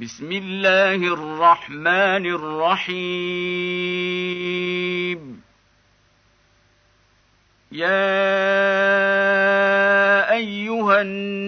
بسم الله الرحمن الرحيم. يا أيها الناس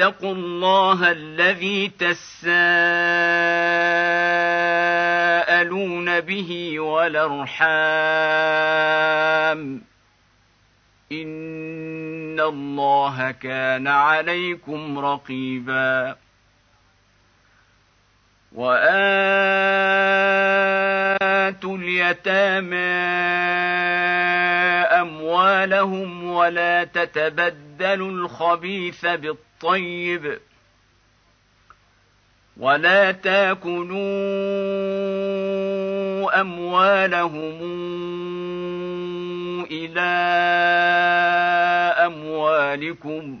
واتقوا الله الذي تساءلون به والأرحام. إن الله كان عليكم رقيبا. وآتوا اليتامى أموالهم ولا تتبدلوا الخبيث بالطيب ولا تاكلوا أموالهم إلى أموالكم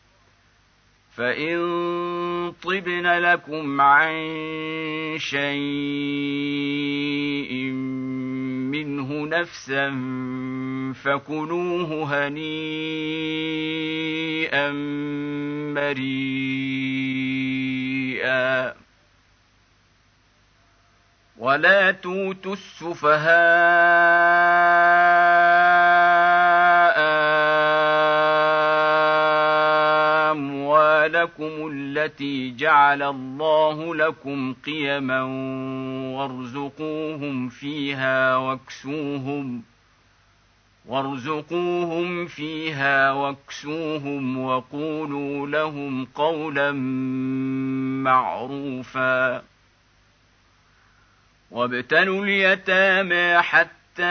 فان طبن لكم عن شيء منه نفسا فكلوه هنيئا مريئا ولا توتوا السفهاء اموالكم التي جعل الله لكم قيما وارزقوهم فيها واكسوهم وارزقوهم فيها واكسوهم وقولوا لهم قولا معروفا. وابتلوا اليتامى حتى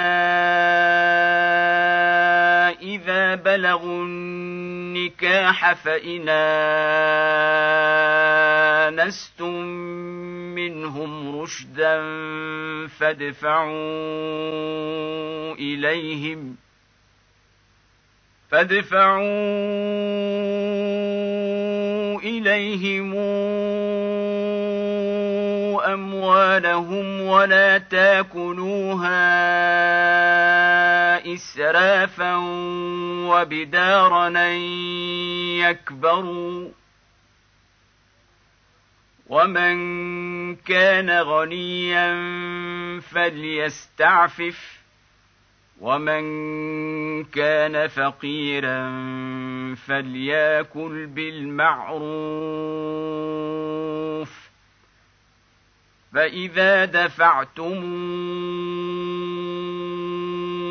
إذا بلغوا النكاح فإن آنستم منهم رشدا فادفعوا إليهم فادفعوا إليهم أموالهم ولا تأكلوها إسرافا وبدارا يكبروا ومن كان غنيا فليستعفف ومن كان فقيرا فليأكل بالمعروف فإذا دفعتم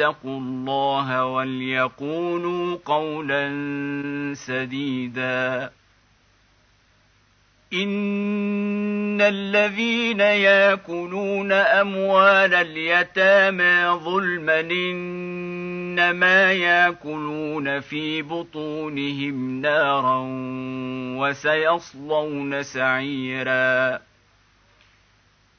فليتقوا الله وليقولوا قولا سديدا. إن الذين ياكلون أموال اليتامى ظلما إنما ياكلون في بطونهم نارا وسيصلون سعيرا.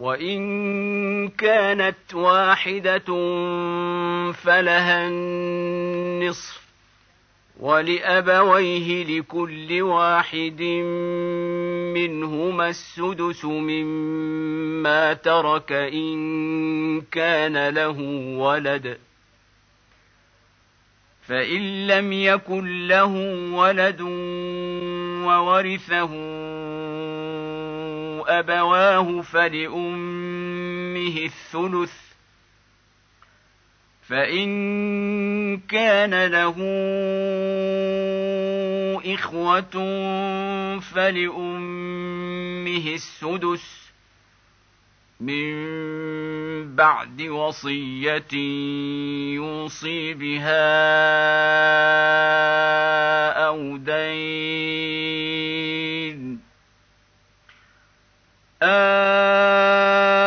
وان كانت واحدة فلها النصف ولابويه لكل واحد منهما السدس مما ترك ان كان له ولد فان لم يكن له ولد وورثه أبواه فلأمه الثلث فإن كان له إخوة فلأمه السدس من بعد وصية يوصي بها أو دين آباؤكم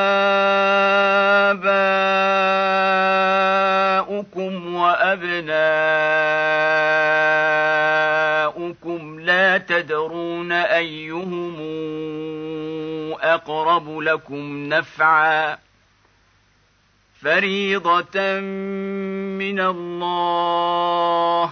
وأبناؤكم لا تدرون أيهم أقرب لكم نفعا فريضة من الله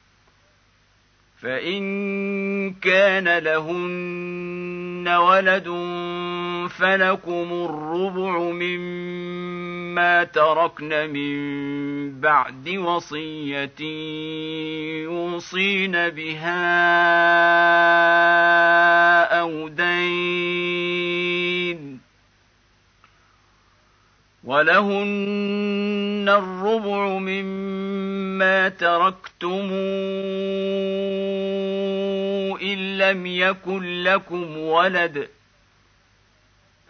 فان كان لهن ولد فلكم الربع مما تركن من بعد وصيه يوصين بها أو دين ولهن الربع مما تركتم إن لم يكن لكم ولد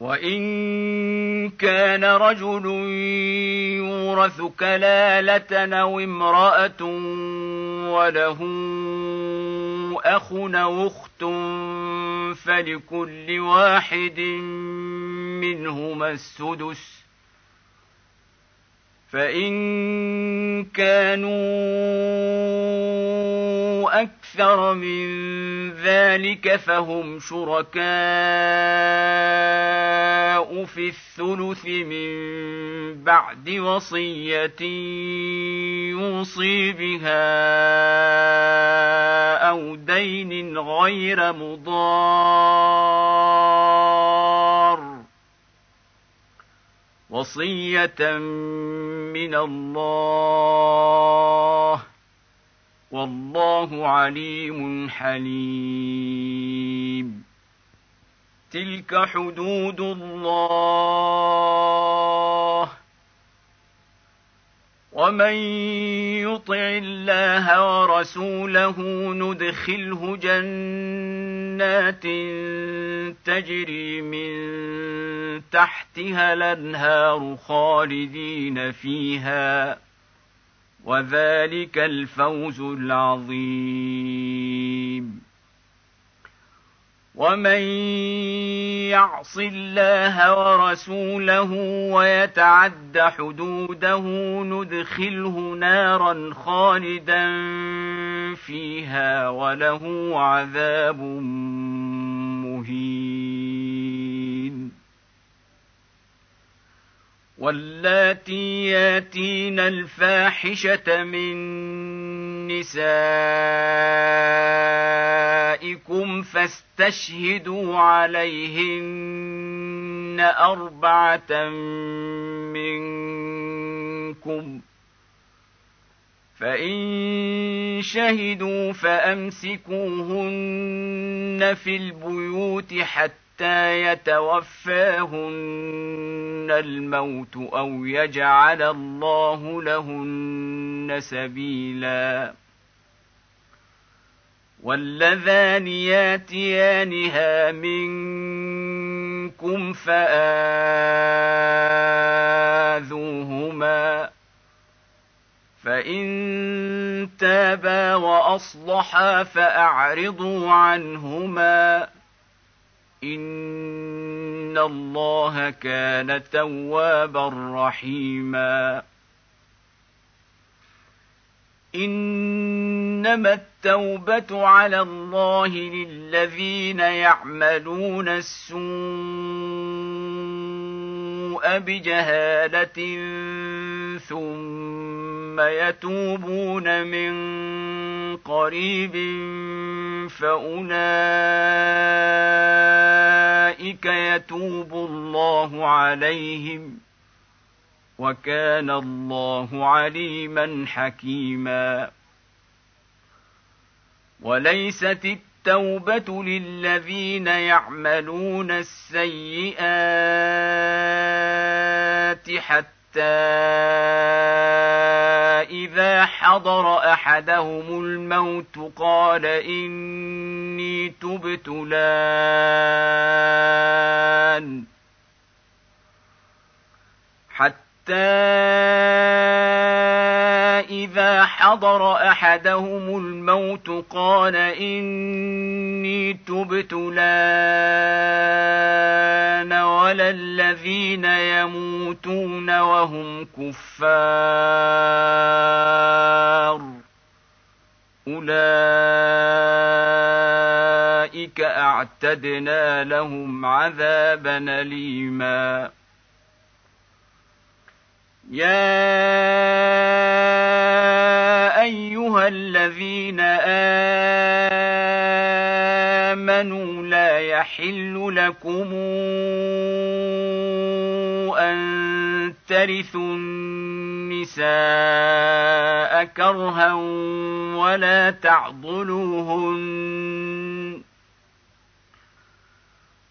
وان كان رجل يورث كلاله أو امراه وله اخ أو اخت فلكل واحد منهما السدس فان كانوا أكثر من ذلك فهم شركاء في الثلث من بعد وصية يوصي بها أو دين غير مضار. وصية من الله والله عليم حليم. تلك حدود الله. ومن يطع الله ورسوله ندخله جنات تجري من تحتها الأنهار خالدين فيها. وذلك الفوز العظيم. ومن يعص الله ورسوله ويتعد حدوده ندخله نارا خالدا فيها وله عذاب واللاتي ياتين الفاحشة من نسائكم فاستشهدوا عليهن أربعة منكم. فإن شهدوا فأمسكوهن في البيوت حتى حتى يتوفاهن الموت أو يجعل الله لهن سبيلا. واللذان ياتيانها منكم فآذوهما. فإن تابا وأصلحا فأعرضوا عنهما. ان الله كان توابا رحيما انما التوبه على الله للذين يعملون السوء بجهاله ثم يتوبون من قريب فأولئك يتوب الله عليهم وكان الله عليما حكيما. وليست التوبة للذين يعملون السيئات حتى إذا حضر أحدهم الموت قال إني تبت الآن حتى إذا حضر أحدهم الموت قال إني تبت الآن ولا الذين يموتون وهم كفار. أولئك أعتدنا لهم عذابا أليماً. يا ايها الذين امنوا لا يحل لكم ان ترثوا النساء كرها ولا تعضلوهن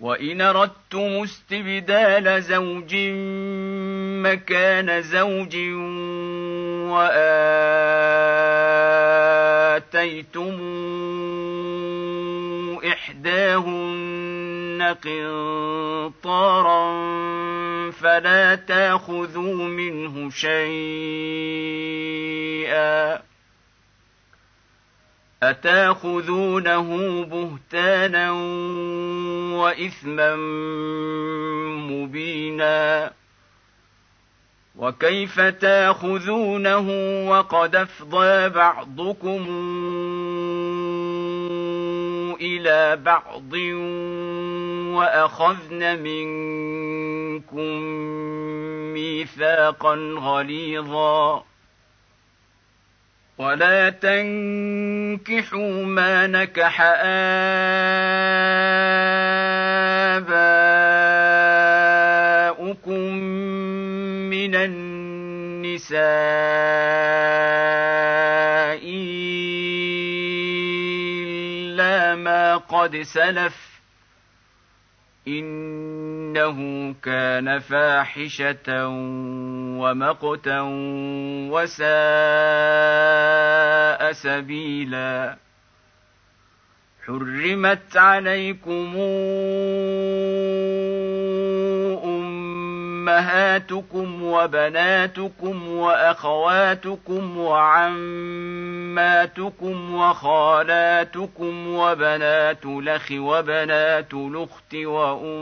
وان اردتم استبدال زوج مكان زوج واتيتم إحداهن قنطارا فلا تاخذوا منه شيئا أتاخذونه بهتانا وإثما مبينا وكيف تاخذونه وقد أفضى بعضكم إلى بعض وأخذن منكم ميثاقا غليظا ولا تنكحوا ما نكح آباؤكم من النساء إلا ما قد سلف إنه كان فاحشة ومقتا وساء سبيلا. حرمت عليكم أمهاتكم وبناتكم وأخواتكم وعماتكم وخالاتكم وبنات الأخ وبنات الأخت وأمهاتكم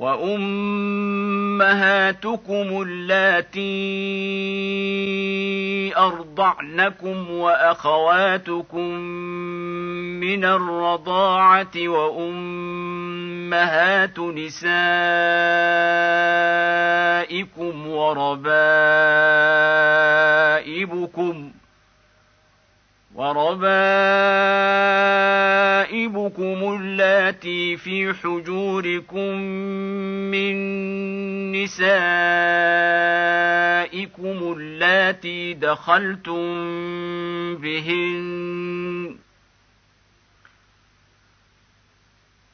وأمهاتكم اللاتي أرضعنكم وأخواتكم من الرضاعة وأمهات نسائكم وربائبكم وربائبكم اللاتي في حجوركم من نسائكم اللاتي دخلتم بهن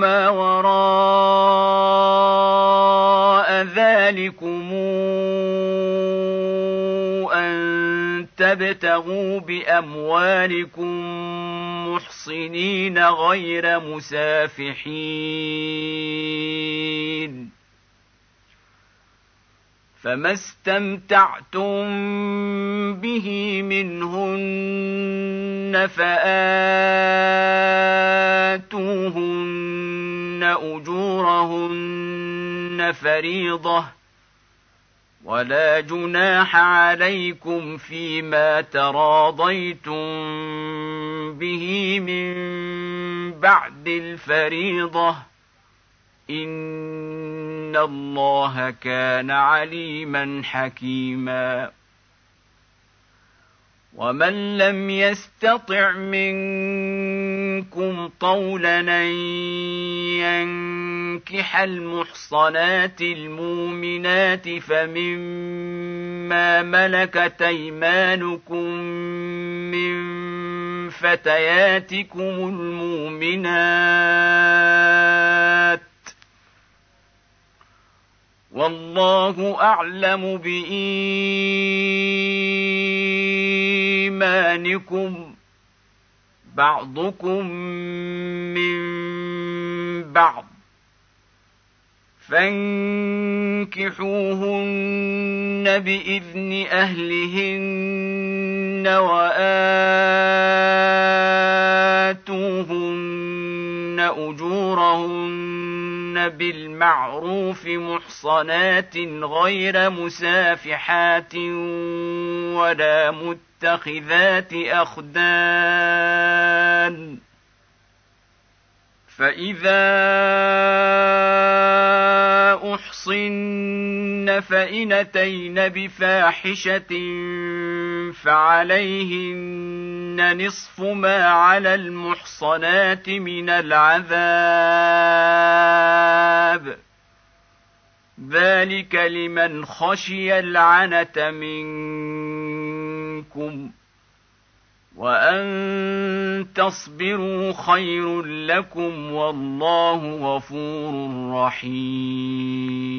ما وراء ذلكم أن تبتغوا بأموالكم محصنين غير مسافحين. فما استمتعتم به منهن فآتوهن اجورهن فريضه ولا جناح عليكم فيما تراضيتم به من بعد الفريضه ان الله كان عليما حكيما ومن لم يستطع منكم طولا أن ينكح المحصنات المؤمنات فمما ملكت أيمانكم من فتياتكم المؤمنات والله أعلم بإيمانكم بعضكم من بعض فانكحوهن بإذن أهلهن وآتوهن واشهدن بالمعروف محصنات غير مسافحات ولا متخذات أخدان. فإذا أحصن فإن اتين بفاحشة فعليهن نصف ما على المحصنات من العذاب ذلك لمن خشي العنت منكم وان تصبروا خير لكم والله غفور رحيم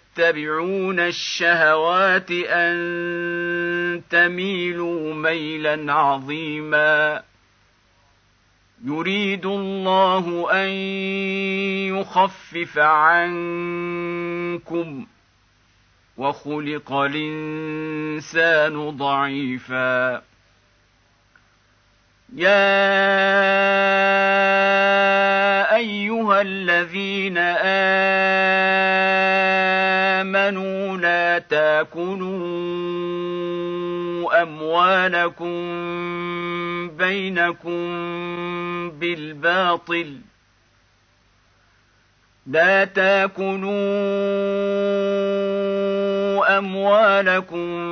تتبعون الشهوات أن تميلوا ميلا عظيما. يريد الله أن يخفف عنكم وخلق الإنسان ضعيفا. يا أيها الذين آمنوا تاكلوا أموالكم بينكم بالباطل. لا تاكلوا أموالكم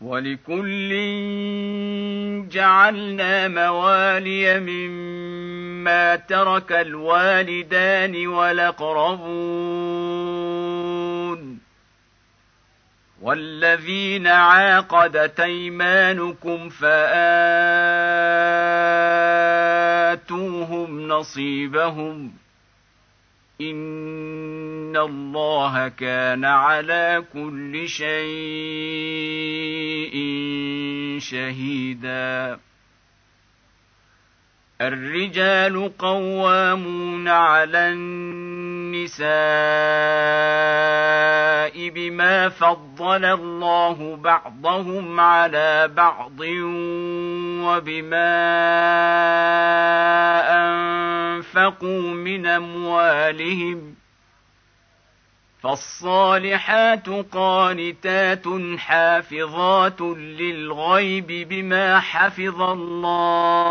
ولكل جعلنا موالي مما ترك الوالدان والأقربون. والذين عاقدت أيمانكم فآتوهم نصيبهم. ان الله كان على كل شيء شهيدا. الرجال قوامون على النساء بما فضل الله بعضهم على بعض وبما أنفقوا من أموالهم فالصالحات قانتات حافظات للغيب بما حفظ الله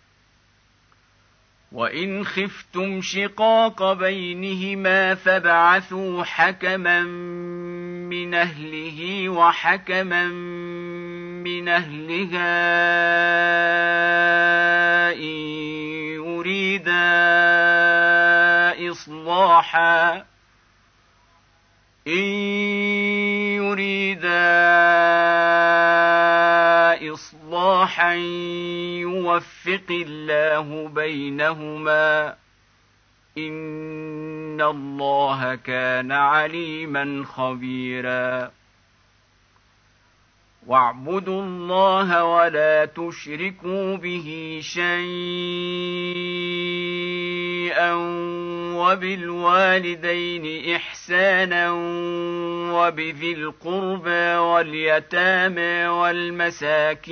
وإن خفتم شقاق بينهما فابعثوا حكما من أهله وحكما من أهلها إن يريدا إصلاحا إن يريدا إصلاحا يوفق الله بينهما إن الله كان عليما خبيرا واعبدوا الله ولا تشركوا به شيئا وبالوالدين إحسانا وبذي القربى واليتامى والمساكين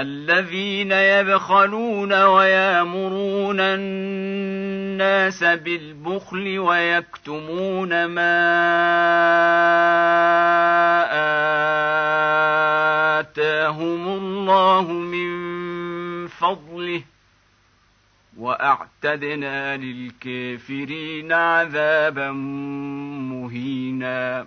الذين يبخلون ويامرون الناس بالبخل ويكتمون ما آتاهم الله من فضله وأعتدنا للكافرين عذابا مهينا.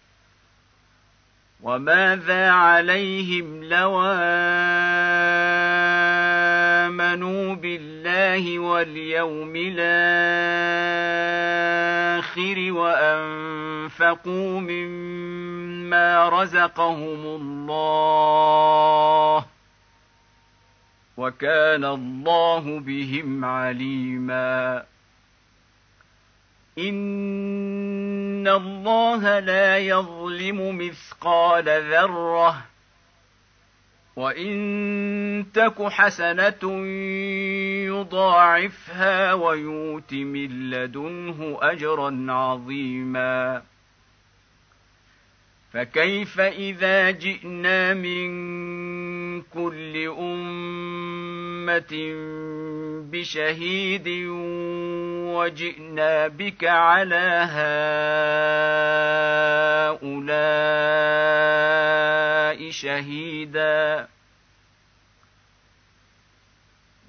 وماذا عليهم لو آمنوا بالله واليوم الآخر وأنفقوا مما رزقهم الله وكان الله بهم عليما ان الله لا يظلم مثقال ذره وان تك حسنه يضاعفها ويؤت من لدنه اجرا عظيما فكيف اذا جئنا من كل امه بشهيد وجئنا بك على هؤلاء شهيدا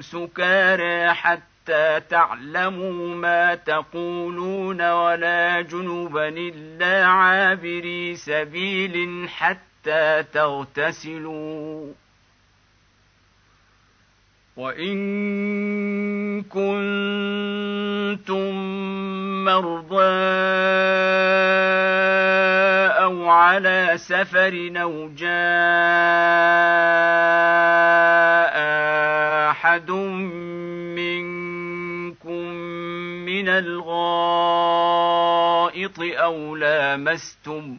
سكارى حتى تعلموا ما تقولون ولا جنبا إلا عابري سبيل حتى تغتسلوا. وإن كنتم مرضى أو على سفر أو جاء أحد منكم من الغائط أو لامستم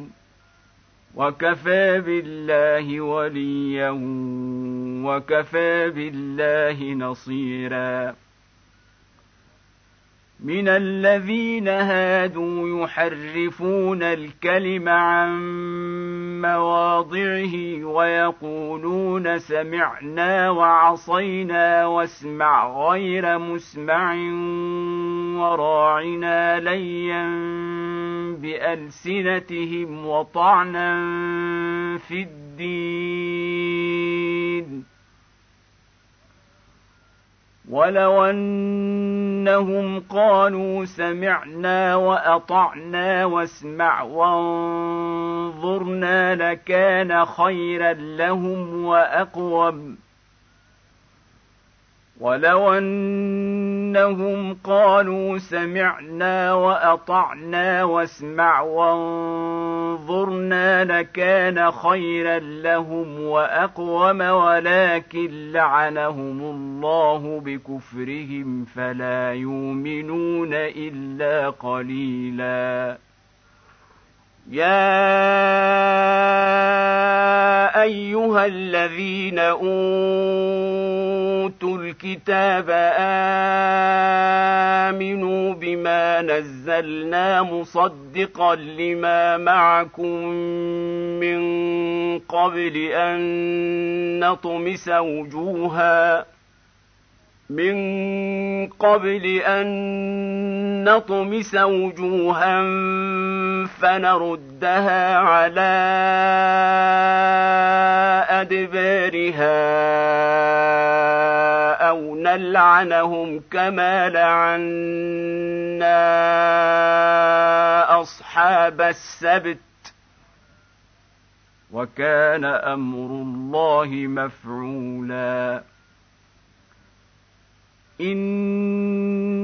وكفى بالله وليا وكفى بالله نصيرا. من الذين هادوا يحرفون الكلم عن مواضعه ويقولون سمعنا وعصينا واسمع غير مسمع وراعنا ليا بألسنتهم وطعنا في الدين. ولو أنهم قالوا سمعنا وأطعنا واسمع وانظرنا لكان خيرا لهم وأقوم. ولو إنهم قالوا سمعنا وأطعنا واسمع وانظرنا لكان خيرا لهم وأقوم ولكن لعنهم الله بكفرهم فلا يؤمنون إلا قليلا. يا أيها الذين أوتوا الكتاب آمنوا بما نزلنا مصدقا لما معكم من قبل أن نطمس وجوها من قبل أن نطمس وجوها فنردها على أدبارها أو نلعنهم كما لعنا أصحاب السبت وكان أمر الله مفعولا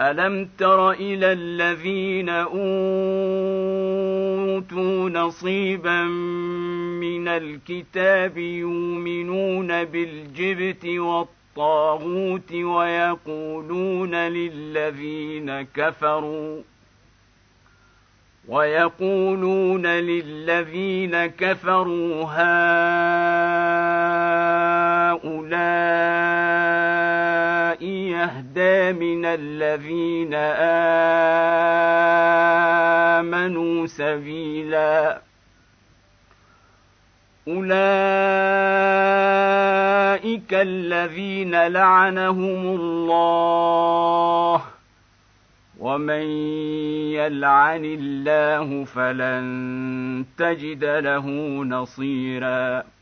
الم تر إلى الذين اوتوا نصيبا من الكتاب يؤمنون بالجبت والطاغوت الطاغوت ويقولون للذين كفروا ويقولون للذين كفروا هؤلاء يهدى من الذين آمنوا سبيلا. أولئك الذين لعنهم الله. ومن يلعن الله فلن تجد له نصيرا.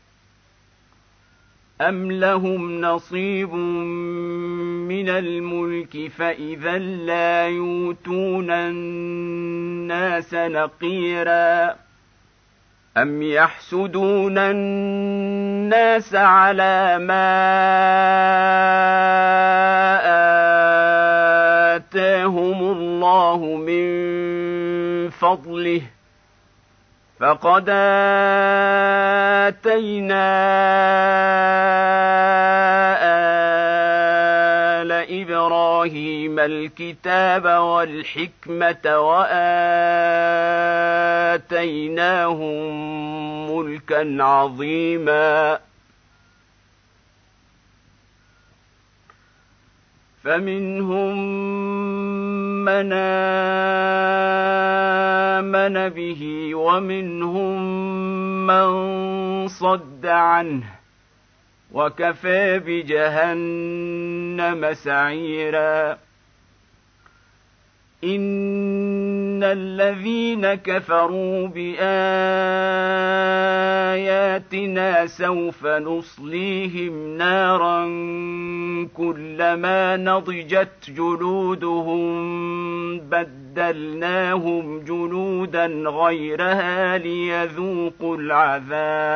أم لهم نصيب من الملك فإذا لا يؤتون الناس نقيرا أم يحسدون الناس على ما آتاهم الله من فضله فقد آتينا آل إبراهيم الكتاب والحكمة وآتيناهم ملكا عظيما فمنهم من آمن به ومنهم من صد عنه وكفى بجهنم سعيرا ان الذين كفروا باياتنا سوف نصليهم نارا كلما نضجت جلودهم بدلناهم جلودا غيرها ليذوقوا العذاب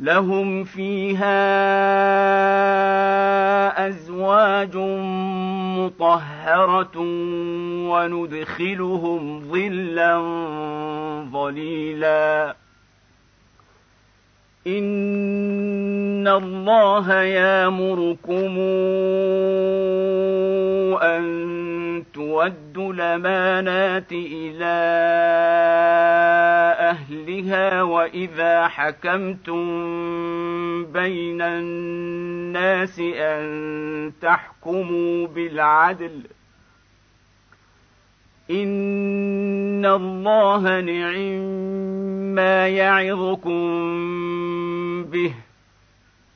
لهم فيها أزواج مطهرة وندخلهم ظلا ظليلا. الله يامركم أن تودوا الأمانات إلى أهلها وإذا حكمتم بين الناس أن تحكموا بالعدل. إن الله نعم ما يعظكم به.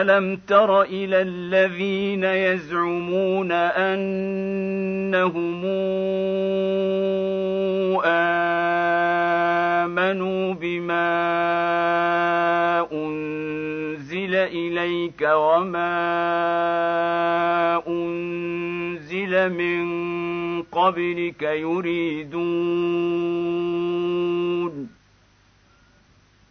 الم تر إلى الذين يزعمون انهم امنوا بما انزل اليك وما انزل من قبلك يريدون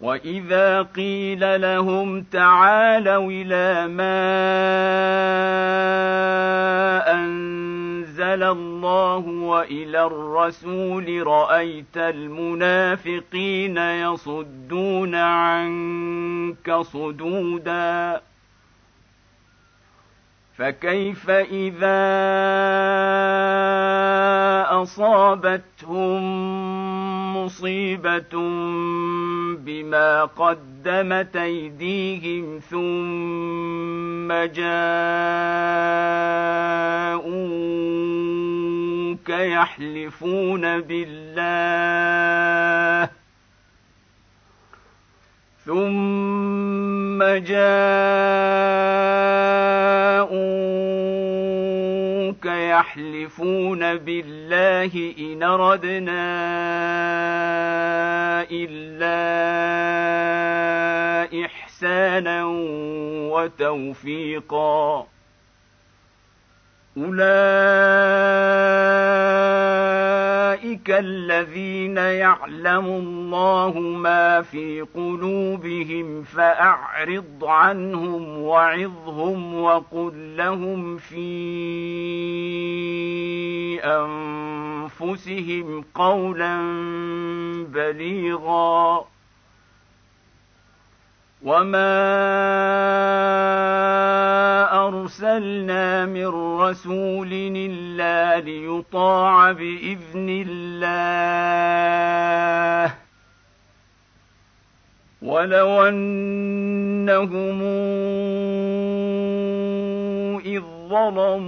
واذا قيل لهم تعالوا إلى ما انزل الله والى الرسول رايت المنافقين يصدون عنك صدودا فكيف اذا اصابتهم مصيبه بما قدمت ايديهم ثم جاءوك يحلفون بالله ثم جاءوك يحلفون بالله إن أردنا إلا إحسانا وتوفيقا. أولئك الذين يعلم الله ما في قلوبهم فأعرض عنهم وعظهم وقل لهم في أنفسهم قولا بليغا وما ارسلنا من رسول الا ليطاع باذن الله ولو انهم اذ ظلموا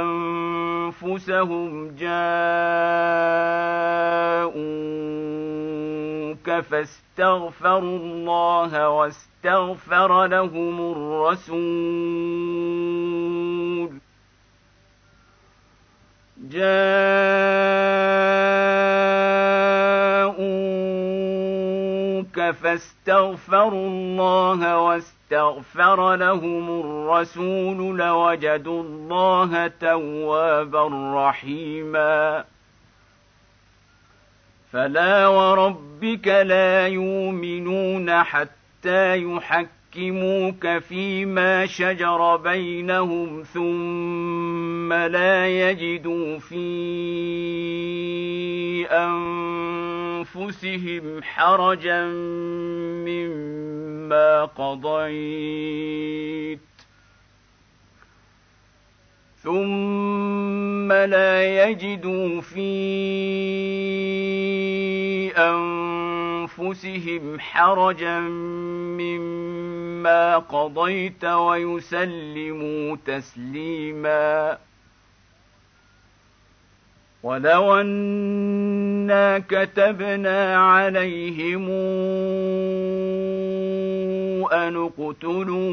انفسهم جاءوك فاستغفروا الله واستغفروا استغفر لهم الرسول. جاءوك فاستغفروا الله واستغفر لهم الرسول لوجدوا الله توابا رحيما. فلا وربك لا يؤمنون حتى يحكموك فيما شجر بينهم ثم لا يجدوا في أنفسهم حرجا مما قضيت. ثم لا يجدوا في انفسهم حرجا مما قضيت ويسلموا تسليما ولو انا كتبنا عليهم ان اقتلوا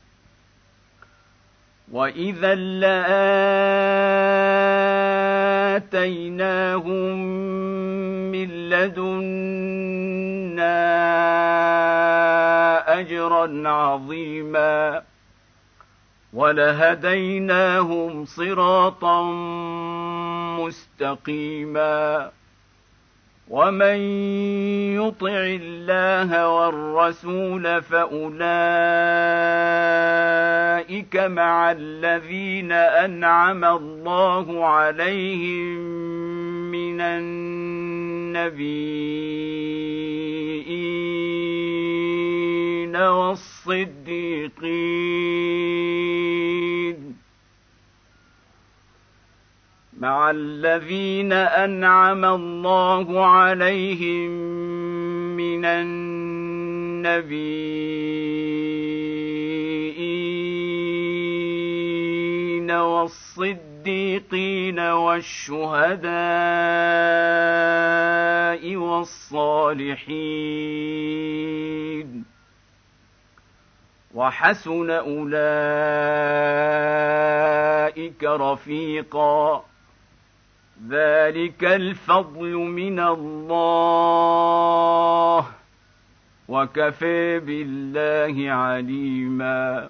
واذا لاتيناهم من لدنا اجرا عظيما ولهديناهم صراطا مستقيما ومن يطع الله والرسول فاولئك مع الذين أنعم الله عليهم من النبيين والصديقين مع الذين أنعم الله عليهم من النبيين والصديقين والشهداء والصالحين. وحسن أولئك رفيقا. ذلك الفضل من الله. وكفى بالله عليما.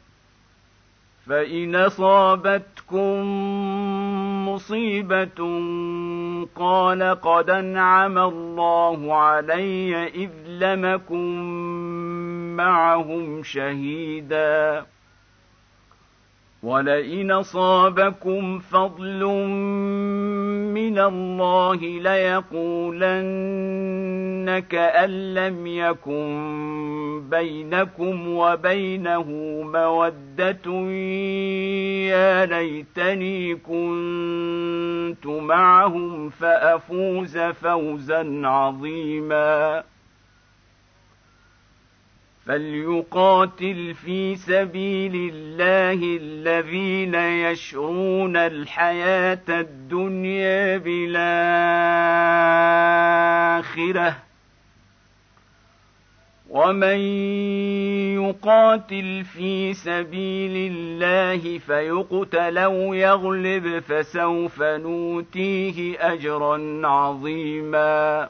فان اصابتكم مصيبه قال قد انعم الله علي اذ لمكم معهم شهيدا ولئن اصابكم فضل من الله ليقولن كأن لم يكن بينكم وبينه موده يا ليتني كنت معهم فافوز فوزا عظيما فليقاتل في سبيل الله الذين يشرون الحياة الدنيا بالاخره ومن يقاتل في سبيل الله فيقتل أو يغلب فسوف نوتيه اجرا عظيما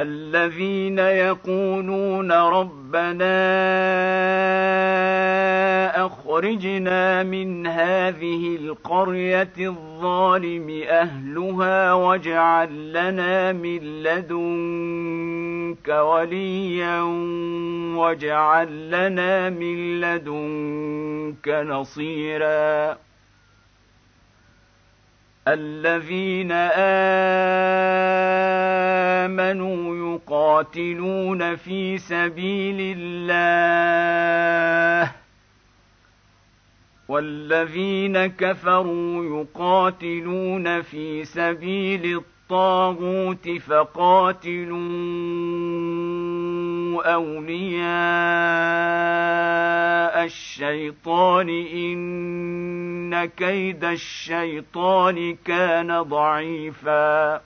الذين يقولون ربنا أخرجنا من هذه القرية الظالم أهلها واجعل لنا من لدنك وليا واجعل لنا من لدنك نصيرا. الذين امنوا يقاتلون في سبيل الله والذين كفروا يقاتلون في سبيل الطاغوت فقاتلوا اولياء الشيطان ان كيد الشيطان كان ضعيفا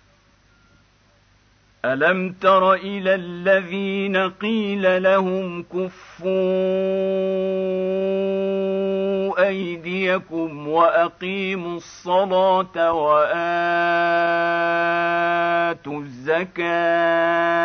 الم تر إلى الذين قيل لهم كفوا ايديكم واقيموا الصلاه واتوا الزكاه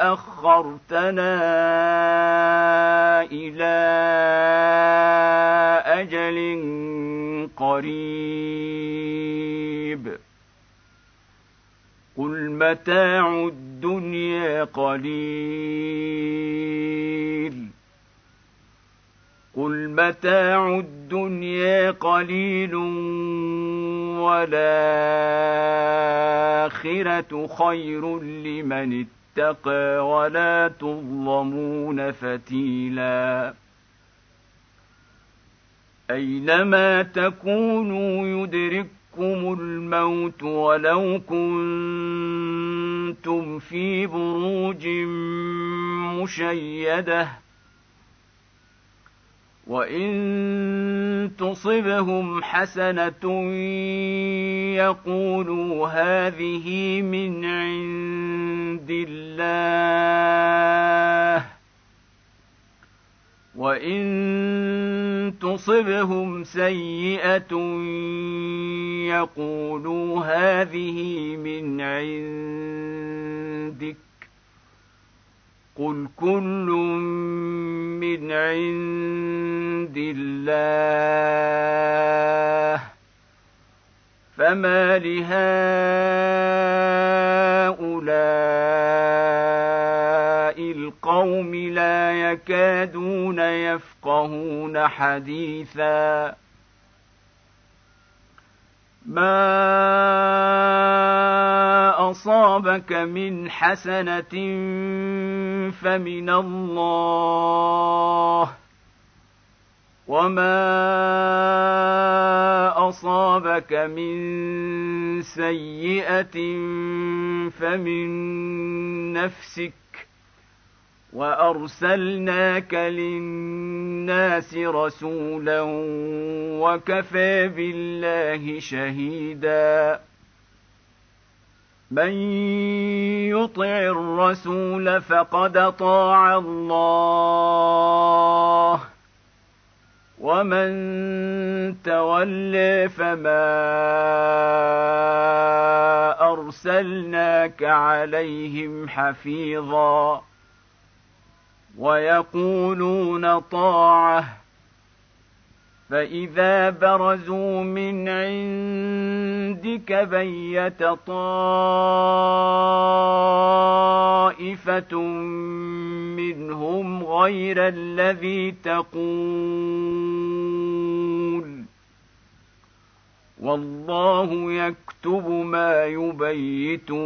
اخرتنا إلى أجل قريب قل متاع الدنيا قليل قل متاع الدنيا قليل والآخرة خير لمن اتقى ولا تظلمون فتيلا. أينما تكونوا يدرككم الموت ولو كنتم في بروج مشيدة وان تصبهم حسنه يقولوا هذه من عند الله وان تصبهم سيئه يقولوا هذه من عندك قل كل من عند الله فما لهؤلاء القوم لا يكادون يفقهون حديثا ما اصابك من حسنه فمن الله وما اصابك من سيئه فمن نفسك وارسلناك للناس رسولا وكفى بالله شهيدا من يطع الرسول فقد طاع الله ومن تولي فما ارسلناك عليهم حفيظا ويقولون طاعة. فإذا برزوا من عندك بيت طائفة منهم غير الذي تقول. والله يكتب ما يبيتون.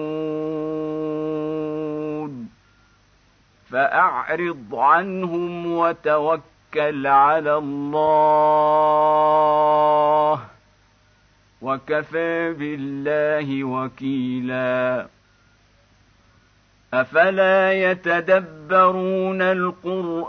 فأعرض عنهم وتوكل على الله وكفى بالله وكيلا. أفلا يتدبرون القرآن؟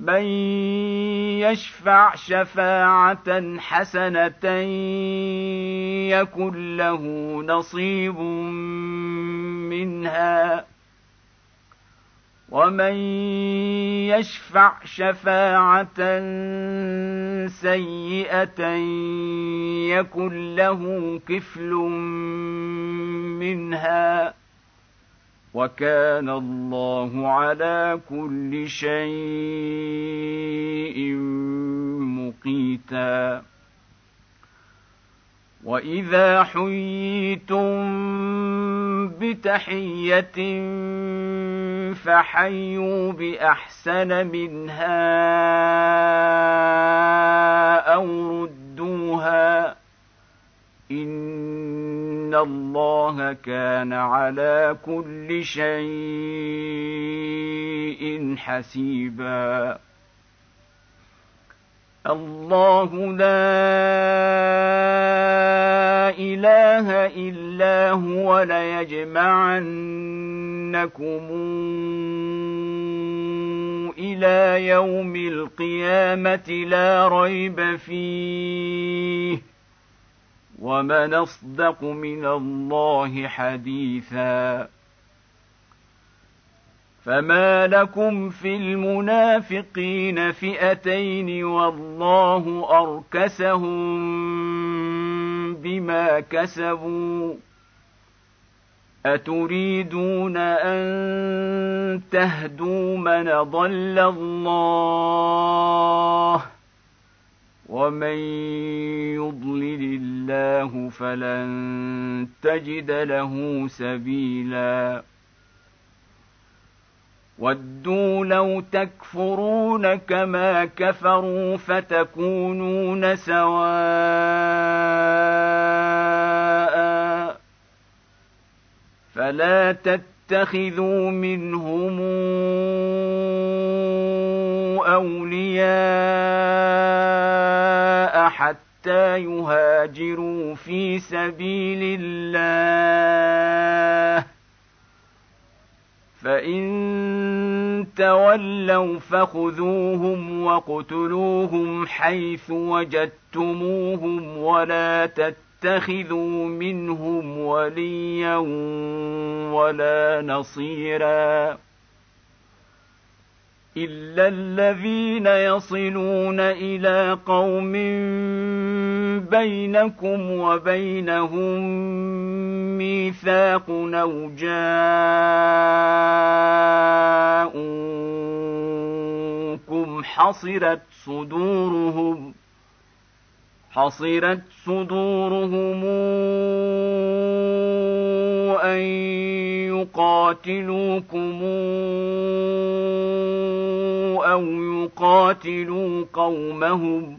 من يشفع شفاعه حسنه يكن له نصيب منها. ومن يشفع شفاعه سيئه يكن له كفل منها. وكان الله على كل شيء مقيتا. وإذا حييتم بتحية فحيوا بأحسن منها أو ردوها الله كان على كل شيء حسيبا. الله لا اله الا هو ليجمعنكم إلى يوم القيامه لا ريب فيه. ومن أصدق من الله حديثا فما لكم في المنافقين فئتين والله أركسهم بما كسبوا أتريدون أن تهدوا من ضل الله ومن يضلل الله فلن تجد له سبيلا ودوا لو تكفرون كما كفروا فتكونون سواء فلا تتخذوا منهم اولياء حتى يهاجروا في سبيل الله فان تولوا فخذوهم واقتلوهم حيث وجدتموهم ولا تتخذوا منهم وليا ولا نصيرا الا الذين يصلون إلى قوم بينكم وبينهم ميثاق أو جاءوكم حصرت صدورهم حصرت صدورهم ان يقاتلوكم أو يقاتلوا قومهم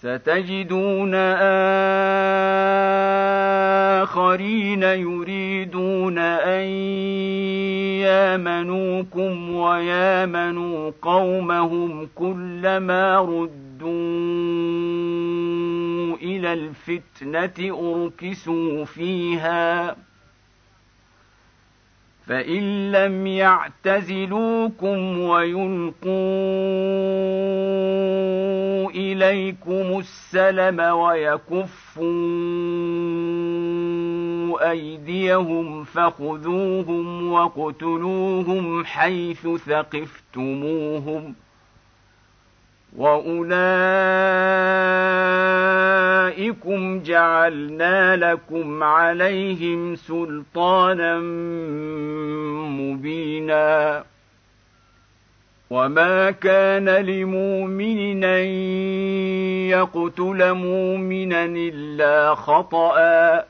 ستجدون آخرين يريدون أن يامنوكم ويامنوا قومهم كلما ردوا إلى الفتنة أركسوا فيها فإن لم يعتزلوكم ويلقوا إليكم السلم ويكفوا أيديهم فخذوهم واقتلوهم حيث ثقفتموهم وأولئكم جعلنا لكم عليهم سلطانا مبينا وما كان لمؤمن ان يقتل مؤمنا الا خطأ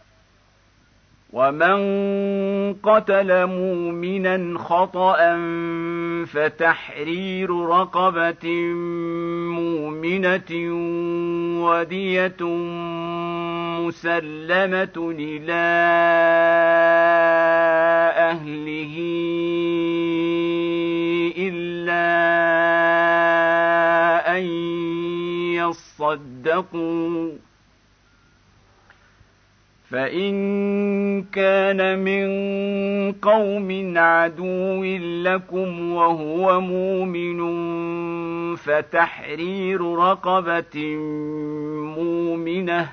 ومن قتل مؤمنا خطأ فتحرير رقبة مؤمنة ودية مسلمة إلى أهله يصدقوا فإن كان من قوم عدو لكم وهو مؤمن فتحرير رقبة مؤمنة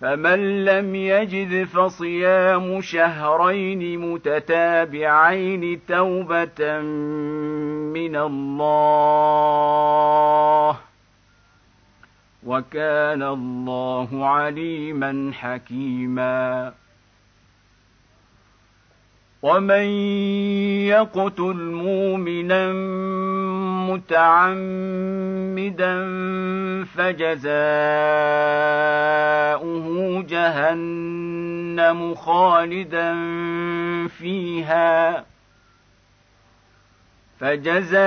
فمن لم يجد فصيام شهرين متتابعين توبة من الله وكان الله عليما حكيما ومن يقتل مؤمنا متعمدا فجزاؤه جهنم خالدا فيها فجزاؤه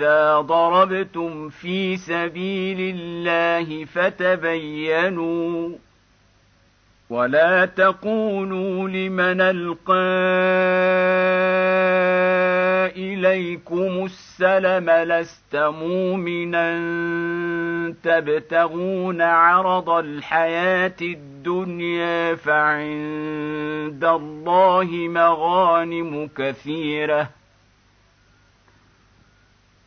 اذا ضربتم في سبيل الله فتبينوا ولا تقولوا لمن القى اليكم السلم لست مؤمنا تبتغون عرض الحياة الدنيا فعند الله مغانم كثيره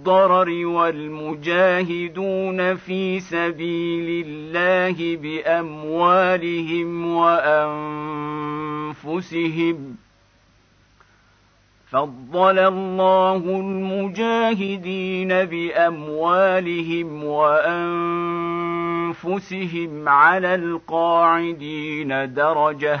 الضرر والمجاهدون في سبيل الله بأموالهم وأنفسهم. فضل الله المجاهدين بأموالهم وأنفسهم على القاعدين درجة.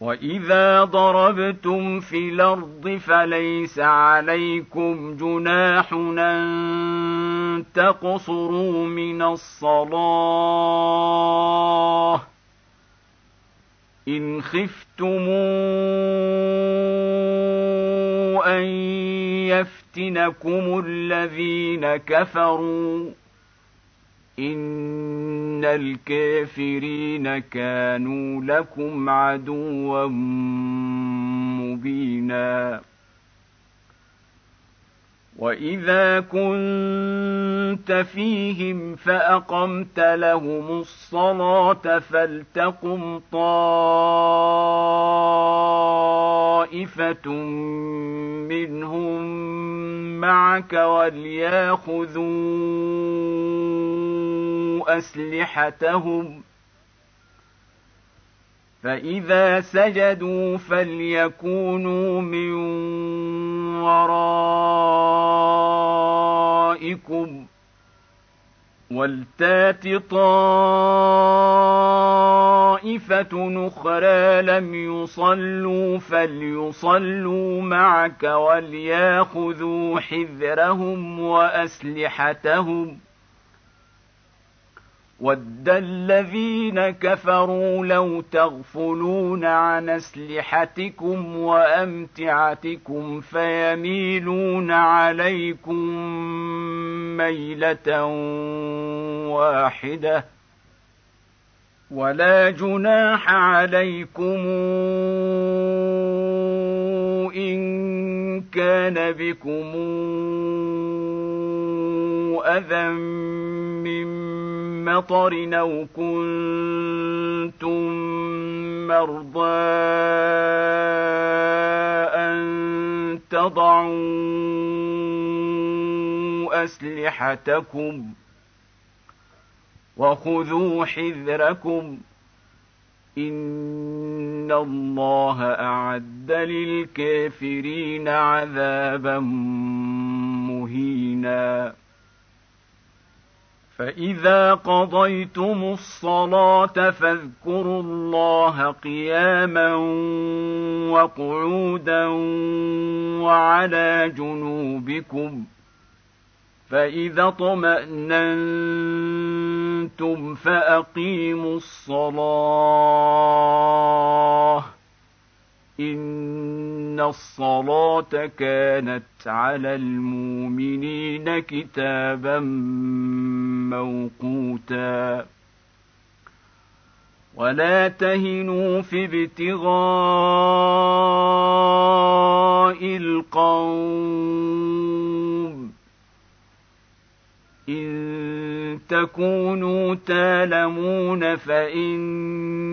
واذا ضربتم في الأرض فليس عليكم جناح ان تقصروا من الصلاه ان خفتم ان يفتنكم الذين كفروا ان الكافرين كانوا لكم عدوا مبينا واذا كنت فيهم فاقمت لهم الصلاه فلتقم طائفه منهم معك أسلحتهم. فإذا سجدوا فليكونوا من ورائكم. ولتات طائفة أخرى لم يصلوا فليصلوا معك وليأخذوا حذرهم وأسلحتهم ۖ. ود الذين كفروا لو تغفلون عن اسلحتكم وامتعتكم فيميلون عليكم ميله واحدة ولا جناح عليكم ان كان بكم أذى من مطر أو كنتم مرضى أن تضعوا أسلحتكم وخذوا حذركم إن الله أعد للكافرين عذابا مهينا. فإذا قضيتم الصلاة فاذكروا الله قياما وقعودا وعلى جنوبكم فإذا اطمأننتم فأقيموا الصلاة. إن الصلاة كانت على المؤمنين كتابا موقوتا. ولا تهنوا في ابتغاء القوم إن تكونوا تالمون فإنهم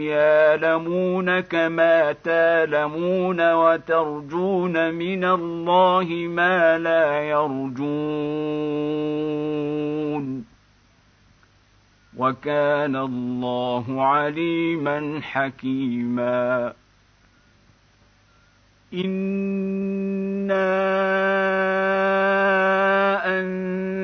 يالمون كما تالمون وترجون من الله ما لا يرجون وكان الله عليما حكيما إِنَّا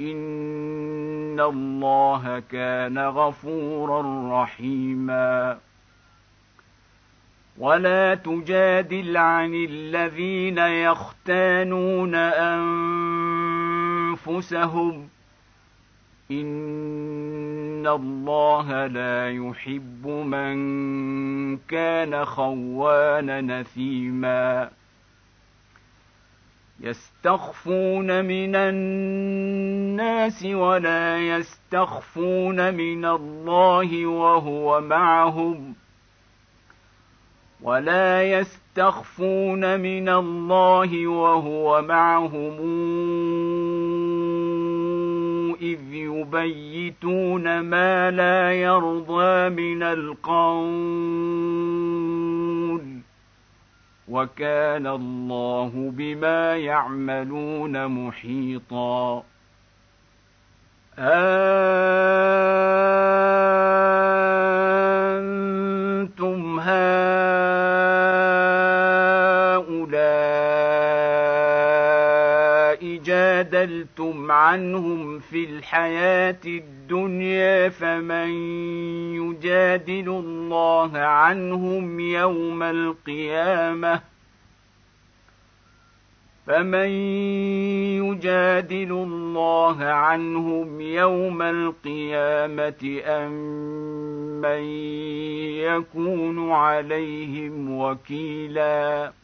ان الله كان غفورا رحيما ولا تجادل عن الذين يختانون انفسهم ان الله لا يحب من كان خوانا نثيما يستخفون من الناس ولا يستخفون من الله وهو معهم ولا يستخفون من الله وهو معهم إذ يبيتون ما لا يرضى من القول وكان الله بما يعملون محيطا. أنتم جادلتم عنهم في الحياة الدنيا فمن يجادل الله عنهم يوم القيامة؟ فمن يجادل الله عنهم يوم القيامة أم من يكون عليهم وكيلاً؟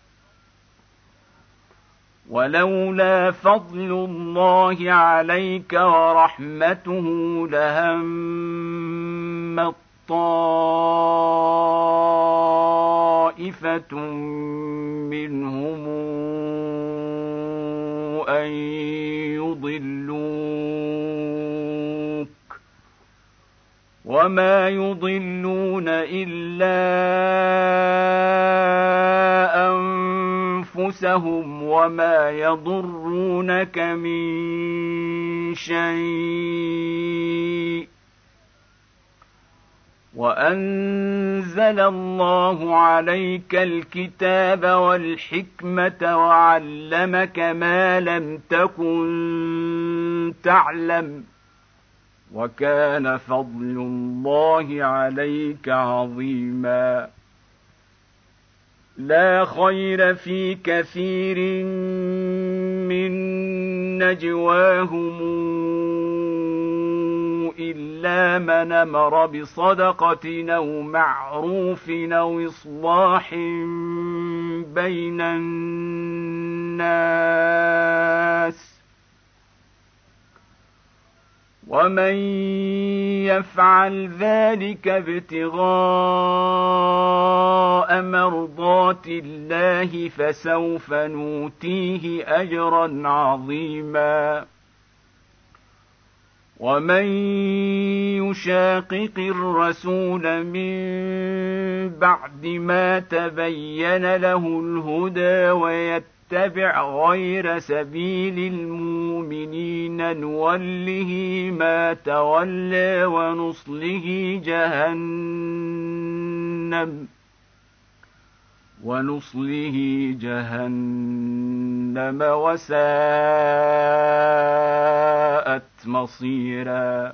ولولا فضل الله عليك ورحمته لهم طائفة منهم أن يضلوك وما يضلون إلا أنفسهم وما يضرونك من شيء. وأنزل الله عليك الكتاب والحكمة وعلمك ما لم تكن تعلم. وكان فضل الله عليك عظيما. لا خير في كثير من نجواهم إلا من أمر بصدقة أو معروف أو إصلاح بين الناس. ومن يفعل ذلك ابتغاء مرضات الله فسوف نوتيه اجرا عظيما. ومن يشاقق الرسول من بعد ما تبين له الهدى ويتبع يتبع غير سبيل المؤمنين نوله ما تولى ونصله جهنم ونصله جهنم وساءت مصيرا.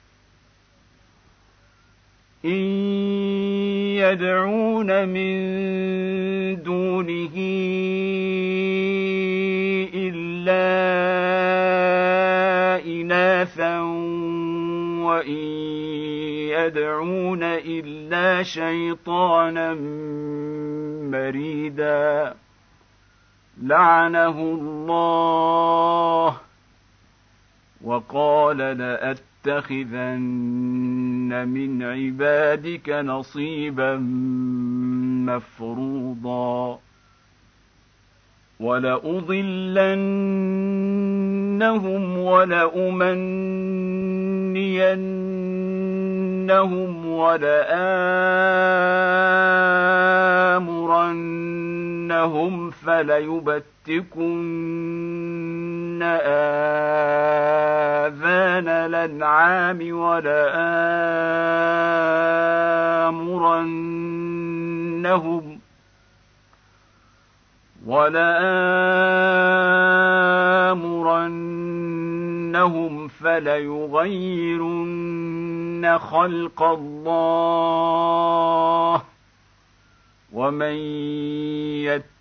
إن يدعون من دونه إلا إناثا وإن يدعون إلا شيطانا مريدا لعنه الله وقال لأتخذن من عبادك نصيبا مفروضا ولأضلنهم ولأمنينهم ولآمرنهم فليبتكن آذان الأنعام ولآمرنهم ولآمرنهم فليغيرن خلق الله ومن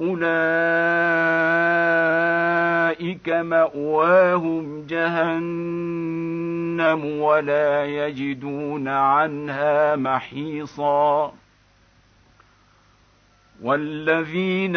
اولئك ماواهم جهنم ولا يجدون عنها محيصا والذين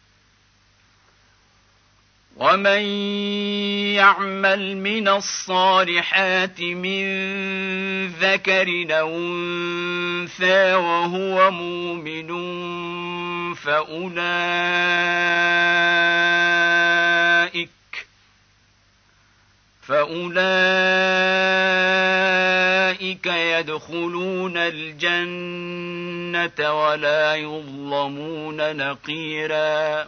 ومن يعمل من الصالحات من ذكر انثى وهو مؤمن فاولئك فاولئك يدخلون الجنه ولا يظلمون نقيرا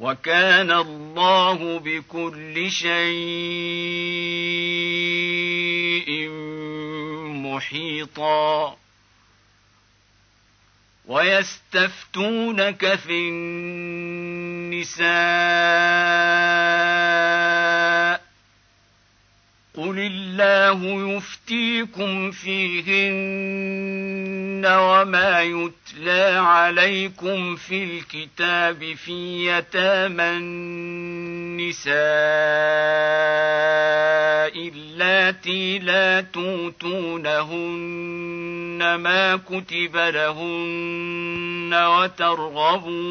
وكان الله بكل شيء محيطا. ويستفتونك في النساء. قل الله يفتيكم فيهن وما يتلى عليكم في الكتاب في يتامى النساء اللاتي لا توتونهن ما كتب لهن وترغبون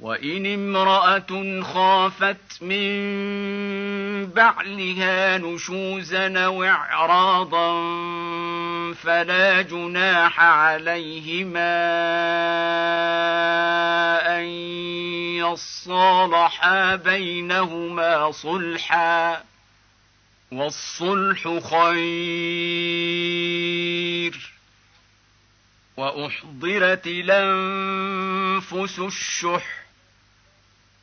وان امراه خافت من بعلها نشوزا أو اعراضا فلا جناح عليهما ان يصالحا بينهما صلحا والصلح خير واحضرت الانفس الشح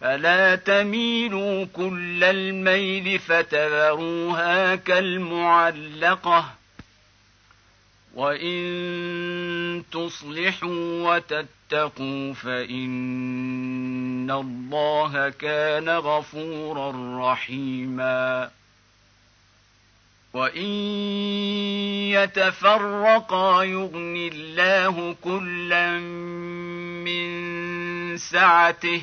فلا تميلوا كل الميل فتذروها كالمعلقة. وإن تصلحوا وتتقوا فإن الله كان غفورا رحيما. وإن يتفرقا يغن الله كلا من سعته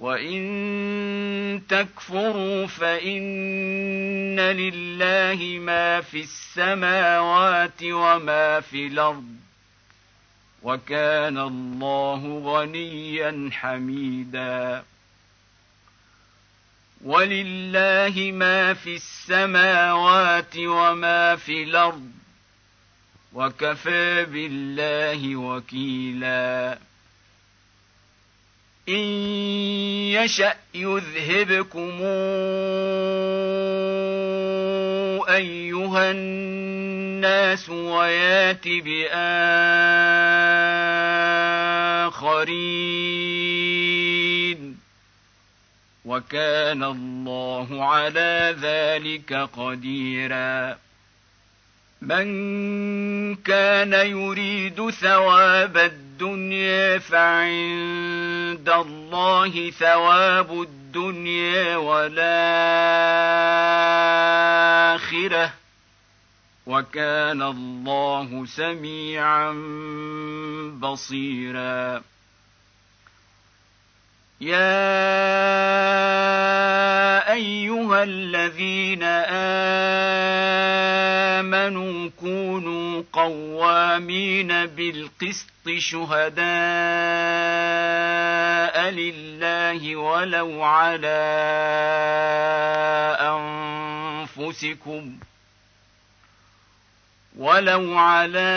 وان تكفروا فان لله ما في السماوات وما في الأرض وكان الله غنيا حميدا ولله ما في السماوات وما في الأرض وكفى بالله وكيلا إن يشأ يذهبكم أيها الناس ويأت بآخرين وكان الله على ذلك قديرا من كان يريد ثواب الدنيا فعند الله ثواب الدنيا والآخرة. وكان الله سميعا بصيرا. يا ايها الذين امنوا كونوا قوامين بالقسط شهداء لله ولو على انفسكم ولو على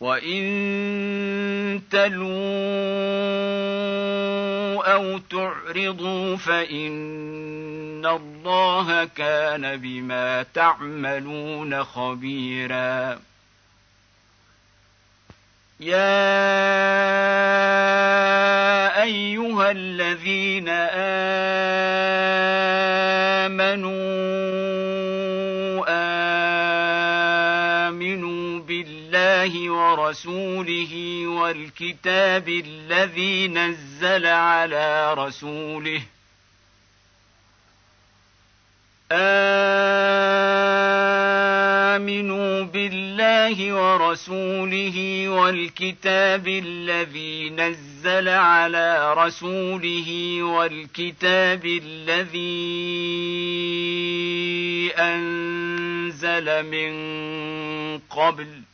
وان تلووا أو تعرضوا فان الله كان بما تعملون خبيرا يا ايها الذين امنوا امنوا بالله ورسوله والكتاب الذي نزل على رسوله. آمنوا بالله ورسوله والكتاب الذي نزل على رسوله والكتاب الذي أنزل من قبل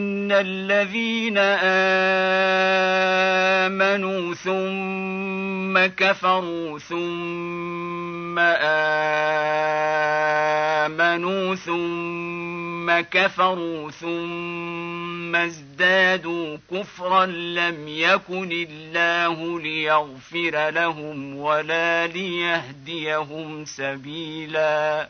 ان الذين امنوا ثم كفروا ثم امنوا ثم كفروا ثم ازدادوا كفرا لم يكن الله ليغفر لهم ولا ليهديهم سبيلا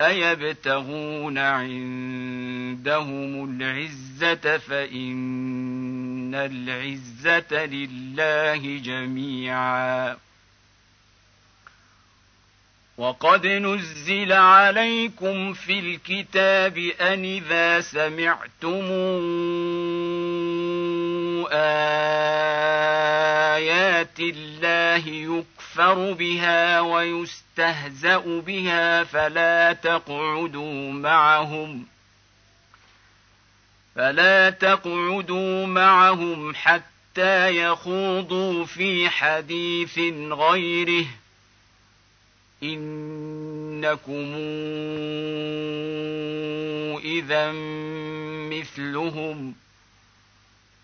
أيبتغون عندهم العزة فإن العزة لله جميعا. وقد نزل عليكم في الكتاب أن إذا سمعتم آيات الله يكفر بها ويستهزأ بها فلا تقعدوا معهم ۖ فلا تقعدوا معهم حتى يخوضوا في حديث غيره إنكم إذا مثلهم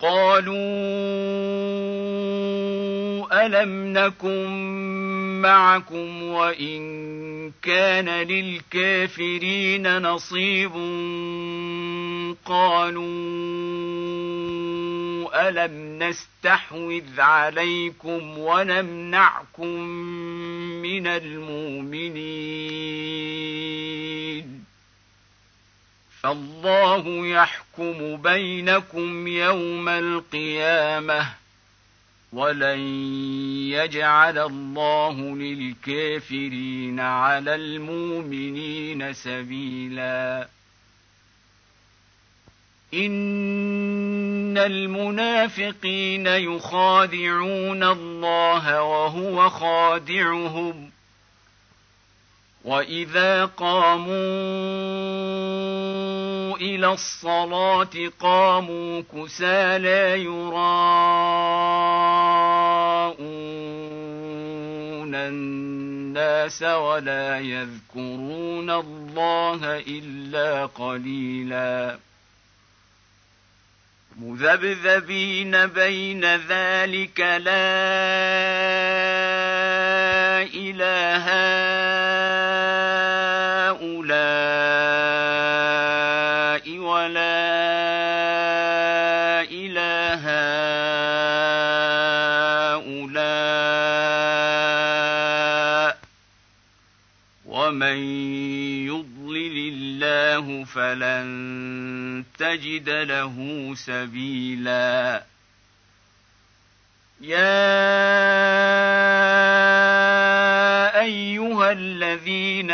قالوا ألم نكن معكم وإن كان للكافرين نصيب قالوا ألم نستحوذ عليكم ونمنعكم من المؤمنين فالله يحكم بينكم يوم القيامة ولن يجعل الله للكافرين على المؤمنين سبيلا. إن المنافقين يخادعون الله وهو خادعهم. وإذا قاموا إلى الصلاة قاموا كسالى يراءون الناس ولا يذكرون الله إلا قليلا. مذبذبين بين ذلك لا إله هؤلاء فلن تجد له سبيلا يا ايها الذين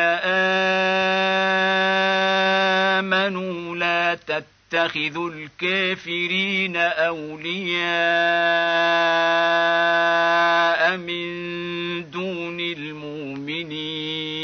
امنوا لا تتخذوا الكافرين اولياء من دون المؤمنين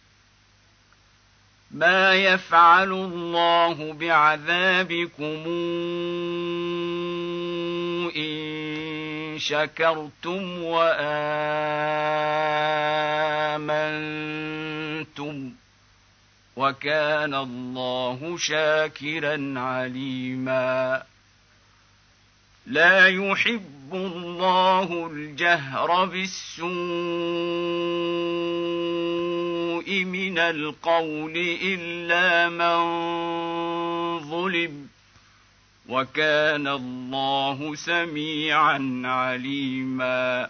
ما يفعل الله بعذابكم ان شكرتم وامنتم وكان الله شاكرا عليما لا يحب الله الجهر بالسوء من القول إلا من ظلم وكان الله سميعا عليما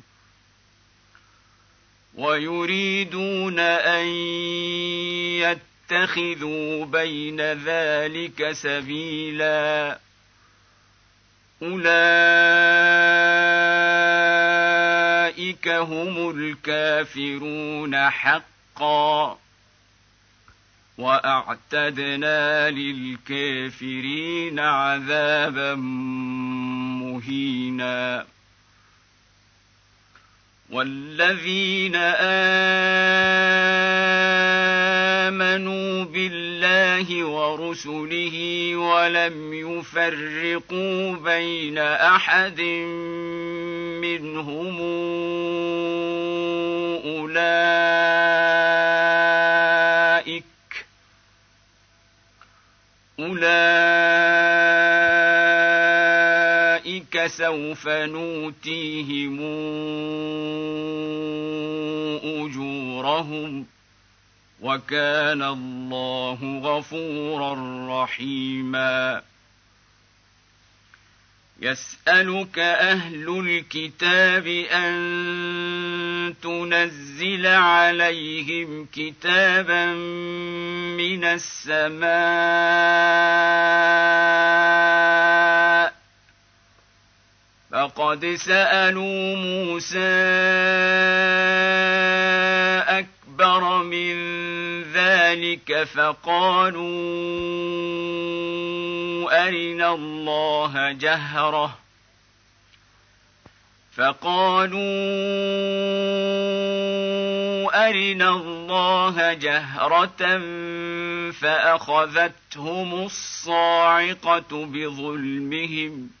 ويريدون أن يتخذوا بين ذلك سبيلا. أولئك هم الكافرون حقا. وأعتدنا للكافرين عذابا مهينا. والذين امنوا بالله ورسله ولم يفرقوا بين احد منهم اولئك اولئك سوف نوتيهم أجورهم وكان الله غفورا رحيما. يسألك أهل الكتاب أن تنزل عليهم كتابا من السماء فقد سالوا موسى اكبر من ذلك فقالوا أرنا الله جهرة فقالوا أرنا الله جهرة فأخذتهم الصاعقة بظلمهم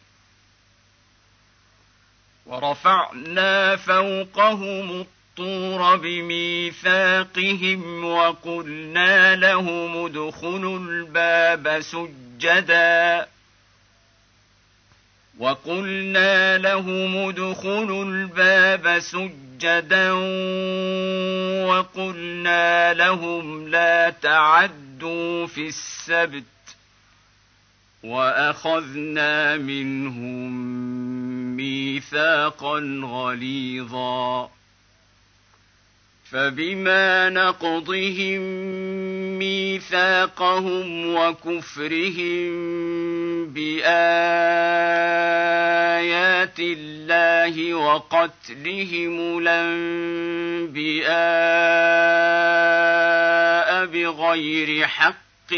ورفعنا فوقهم الطور بميثاقهم وقلنا لهم ادخلوا الباب سجدا. وقلنا لهم ادخلوا الباب سجدا وقلنا لهم لا تعدوا في السبت وأخذنا منهم ميثاقا غليظا فبما نقضهم ميثاقهم وكفرهم بآيات الله وقتلهم الأنبياء بغير حق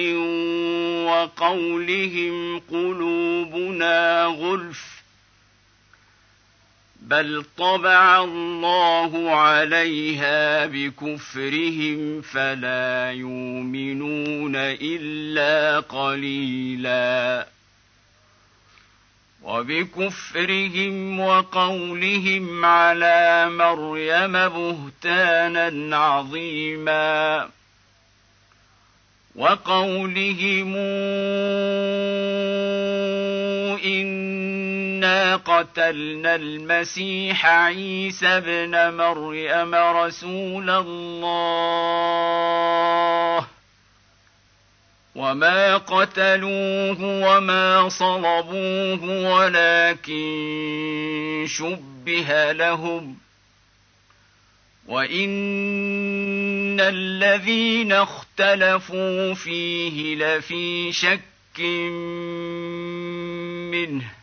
وقولهم قلوبنا غلف بل طبع الله عليها بكفرهم فلا يؤمنون الا قليلا وبكفرهم وقولهم على مريم بهتانا عظيما وقولهم قتلنا المسيح عيسى ابن مريم رسول الله. وما قتلوه وما صلبوه ولكن شبه لهم. وإن الذين اختلفوا فيه لفي شك منه.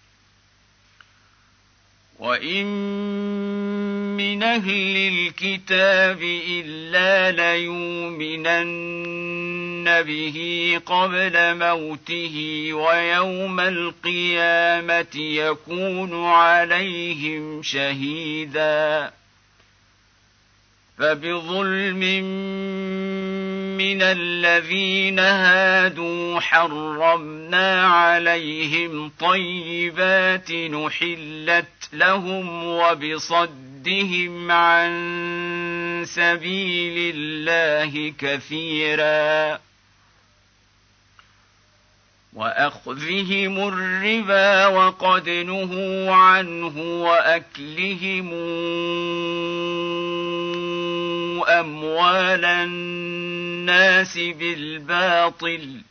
وان من أهل الكتاب الا ليؤمنن به قبل موته ويوم القيامه يكون عليهم شهيدا فبظلم من الذين هادوا حرمنا عليهم طيبات نحلت لهم وبصدهم عن سبيل الله كثيرا. وأخذهم الربا وقد نهوا عنه وأكلهم أموال الناس بالباطل.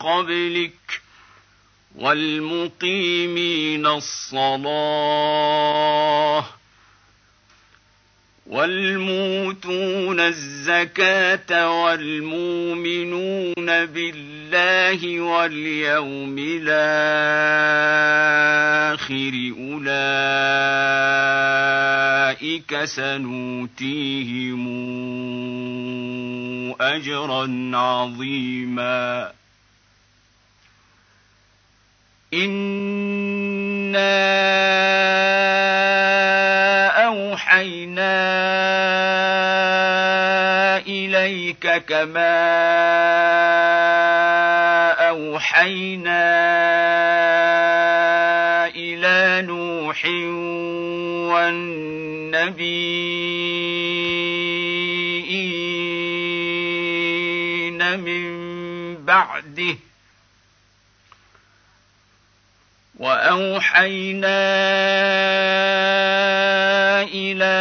قبلك والمقيمين الصلاة والموتون الزكاة والمؤمنون بالله واليوم الآخر أولئك سنؤتيهم أجرا عظيما انا اوحينا اليك كما اوحينا إلى نوح والنبيين من بعده واوحينا إلى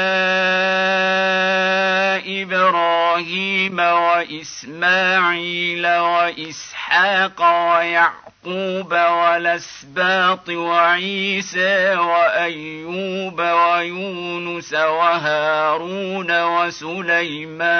إبراهيم وإسماعيل وإسحاق ويعقوب والأسباط وعيسى وأيوب ويونس وهارون وسليمان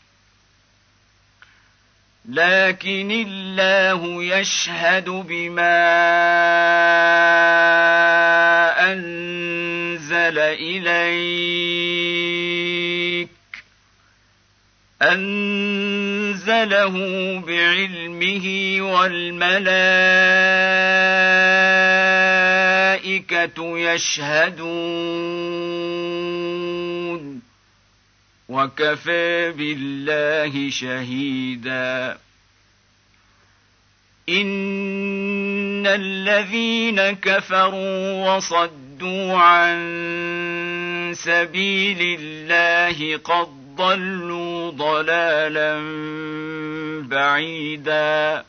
لكن الله يشهد بما أنزل إليك أنزله بعلمه والملائكة يشهدون. وكفى بالله شهيدا. إن الذين كفروا وصدوا عن سبيل الله قد ضلوا ضلالا بعيدا.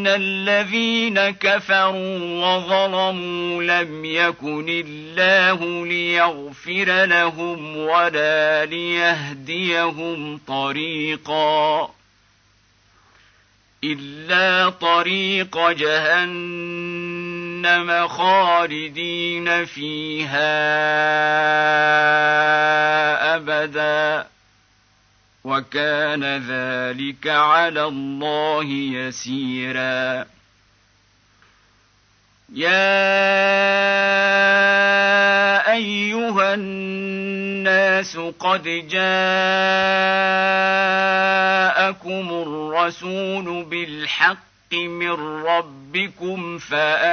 ان الذين كفروا وظلموا لم يكن الله ليغفر لهم ولا ليهديهم طريقا الا طريق جهنم خالدين فيها ابدا وكان ذلك على الله يسيرا. يا أيها الناس قد جاءكم الرسول بالحق من ربكم فآمنوا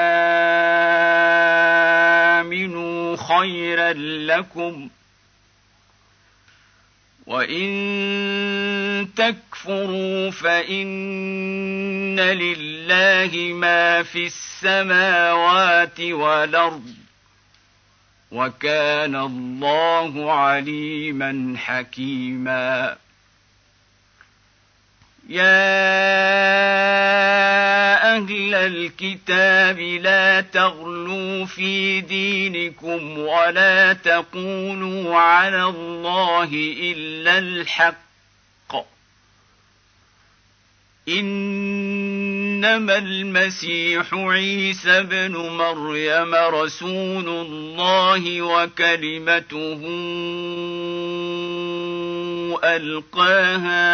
خيرا لكم وان تكفروا فان لله ما في السماوات والارض وكان الله عليما حكيما يا أهل الكتاب لا تغلوا في دينكم ولا تقولوا على الله إلا الحق. إنما المسيح عيسى بن مريم رسول الله وكلمته ألقاها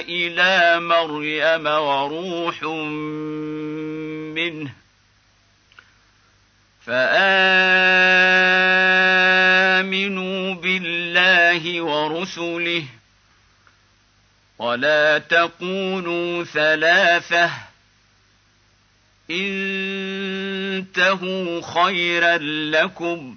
إلى مريم وروح منه فآمنوا بالله ورسله ولا تقولوا ثلاثة إنتهوا خيرا لكم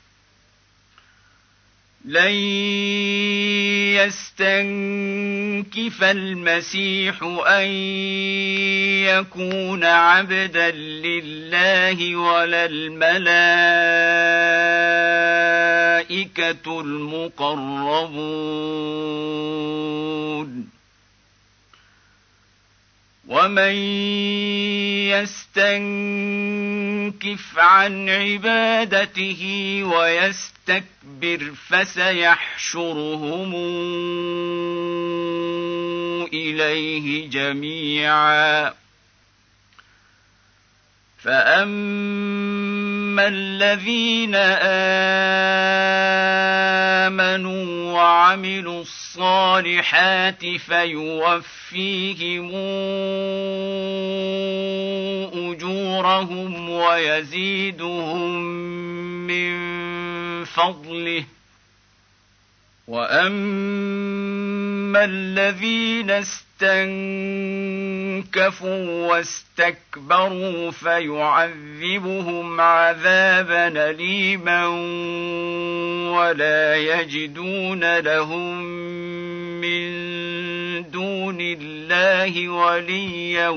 لن يستنكف المسيح أن يكون عبدا لله ولا الملائكة المقربون. ومن يستنكف عن عبادته ويستكبر فسيحشرهم اليه جميعا فاما الذين امنوا وعملوا الصالحات فيوفيهم اجورهم ويزيدهم من فضله واما الذين استنكفوا واستكبروا فيعذبهم عذابا اليما ولا يجدون لهم من دون الله وليا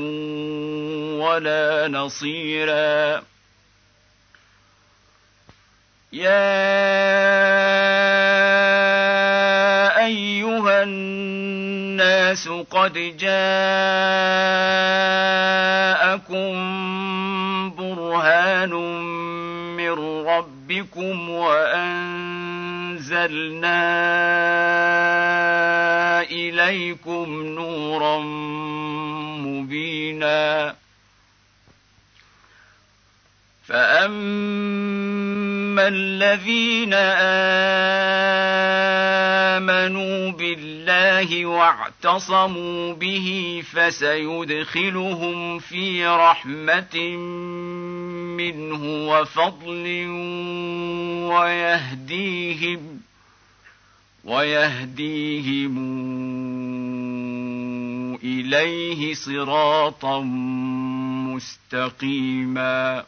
ولا نصيرا. يا أيها الناس قد جاءكم برهان من ربكم وأنزلنا إليكم نورا مبينا. فأما الذين آمنوا بالله واعتصموا به فسيدخلهم في رحمة منه وفضل ويهديهم ويهديهم إليه صراطا مستقيما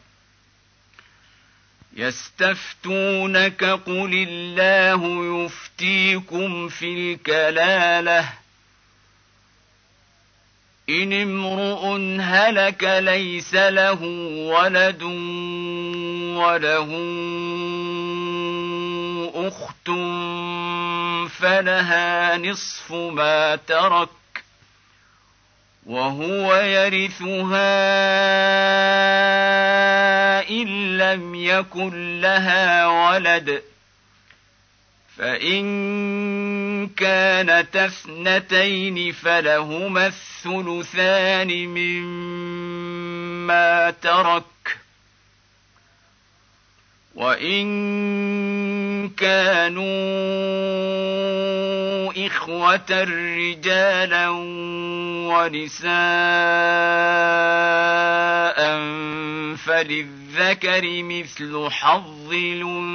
يستفتونك قل الله يفتيكم في الكلالة. إن امرؤ هلك ليس له ولد وله أخت فلها نصف ما ترك. وهو يرثها إن لم يكن لها ولد. فإن كانت اثنتين فلهما الثلثان مما ترك. وإن كانوا إخوة رجالا ونساء فللذكر مثل حظ الأنثيين.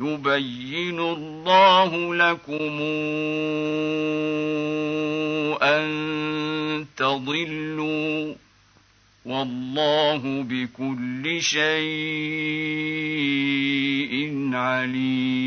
يبين الله لكم أن تضلوا والله بكل شيء عليم.